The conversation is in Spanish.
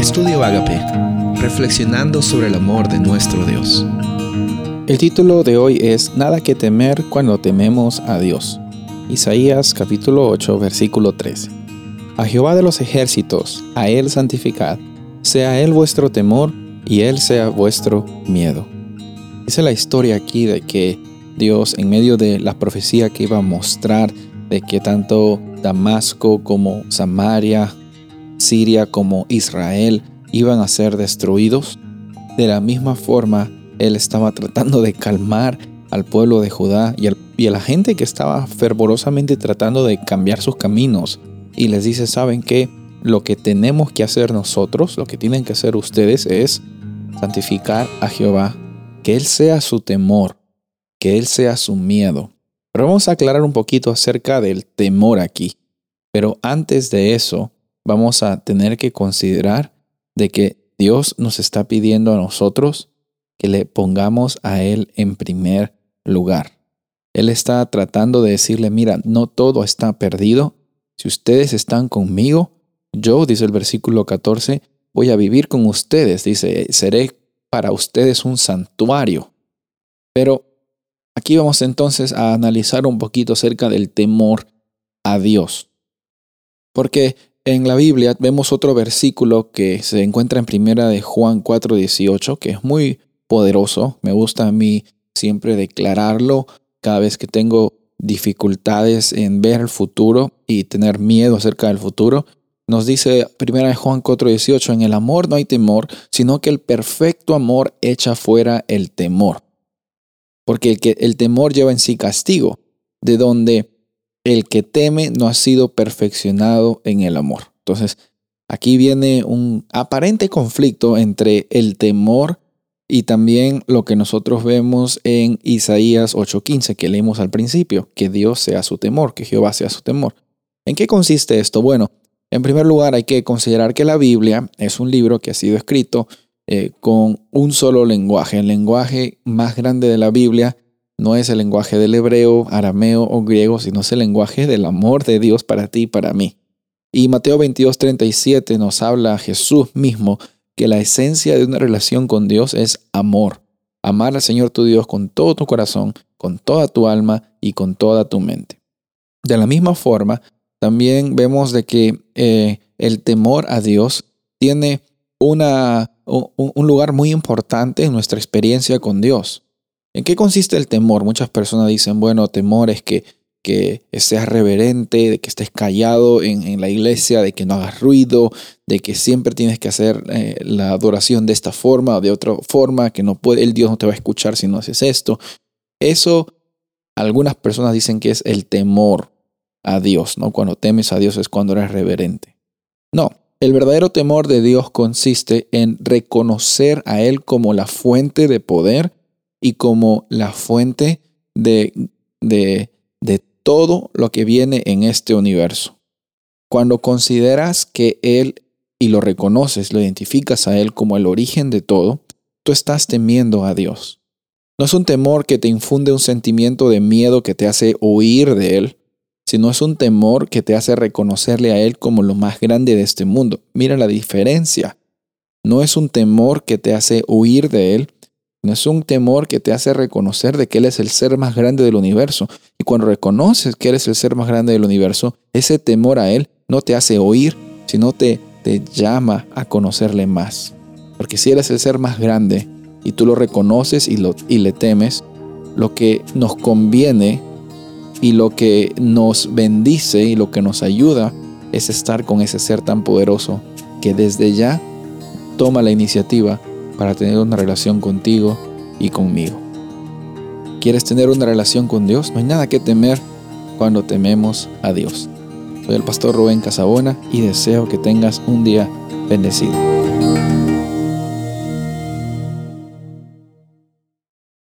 Estudio Agape, reflexionando sobre el amor de nuestro Dios. El título de hoy es Nada que temer cuando tememos a Dios. Isaías capítulo 8, versículo 13. A Jehová de los ejércitos, a Él santificad, sea Él vuestro temor y Él sea vuestro miedo. Dice la historia aquí de que Dios, en medio de la profecía que iba a mostrar de que tanto Damasco como Samaria, Siria como Israel iban a ser destruidos, de la misma forma Él estaba tratando de calmar al pueblo de Judá y, a la gente que estaba fervorosamente tratando de cambiar sus caminos. Y les dice, ¿saben qué? Lo que tenemos que hacer nosotros, lo que tienen que hacer ustedes es santificar a Jehová, que Él sea su temor, que Él sea su miedo. Pero vamos a aclarar un poquito acerca del temor aquí. Pero antes de eso, vamos a tener que considerar de que Dios nos está pidiendo a nosotros que le pongamos a Él en primer lugar. Él está tratando de decirle, mira, no todo está perdido. Si ustedes están conmigo, yo, dice el versículo 14, voy a vivir con ustedes. Dice, seré para ustedes un santuario. Pero aquí vamos entonces a analizar un poquito acerca del temor a Dios. Porque en la Biblia vemos otro versículo que se encuentra en primera de Juan 4:18, que es muy poderoso. Me gusta a mí siempre declararlo cada vez que tengo dificultades en ver el futuro y tener miedo acerca del futuro. Nos dice primera de Juan 4:18, en el amor no hay temor, sino que el perfecto amor echa fuera el temor. Porque el, que, el temor lleva en sí castigo, de donde el que teme no ha sido perfeccionado en el amor. Entonces, aquí viene un aparente conflicto entre el temor y también lo que nosotros vemos en Isaías 8:15 que leímos al principio, que Dios sea su temor, que Jehová sea su temor. ¿En qué consiste esto? Bueno, en primer lugar hay que considerar que la Biblia es un libro que ha sido escrito eh, con un solo lenguaje. El lenguaje más grande de la Biblia no es el lenguaje del hebreo, arameo o griego, sino es el lenguaje del amor de Dios para ti y para mí. Y Mateo 22, 37 nos habla Jesús mismo que la esencia de una relación con Dios es amor. Amar al Señor tu Dios con todo tu corazón, con toda tu alma y con toda tu mente. De la misma forma, también vemos de que eh, el temor a Dios tiene una, un lugar muy importante en nuestra experiencia con Dios. ¿En qué consiste el temor? Muchas personas dicen, bueno, temor es que, que seas reverente, de que estés callado en, la iglesia, de que no hagas ruido, de que siempre tienes que hacer eh, la adoración de esta forma o de otra forma, que no puede, el Dios no te va a escuchar si no haces esto. Eso, algunas personas dicen que es el temor a Dios, ¿no? Cuando temes a Dios es cuando eres reverente. No, el verdadero temor de Dios consiste en reconocer a Él como la fuente de poder y como la fuente de, de, de todo lo que viene en este universo. Cuando consideras que Él y lo reconoces, lo identificas a Él como el origen de todo, tú estás temiendo a Dios. No es un temor que te infunde un sentimiento de miedo que te hace huir de Él, sino es un temor que te hace reconocerle a Él como lo más grande de este mundo. Mira la diferencia. No es un temor que te hace huir de Él, no es un temor que te hace reconocer de que Él es el ser más grande del universo. Y cuando reconoces que eres el ser más grande del universo, ese temor a Él no te hace oír, sino te, te llama a conocerle más. Porque si eres el ser más grande y tú lo reconoces y, lo, y le temes, lo que nos conviene y lo que nos bendice y lo que nos ayuda es estar con ese ser tan poderoso que desde ya toma la iniciativa para tener una relación contigo y conmigo. ¿Quieres tener una relación con Dios? No hay nada que temer cuando tememos a Dios. Soy el pastor Rubén Casabona y deseo que tengas un día bendecido.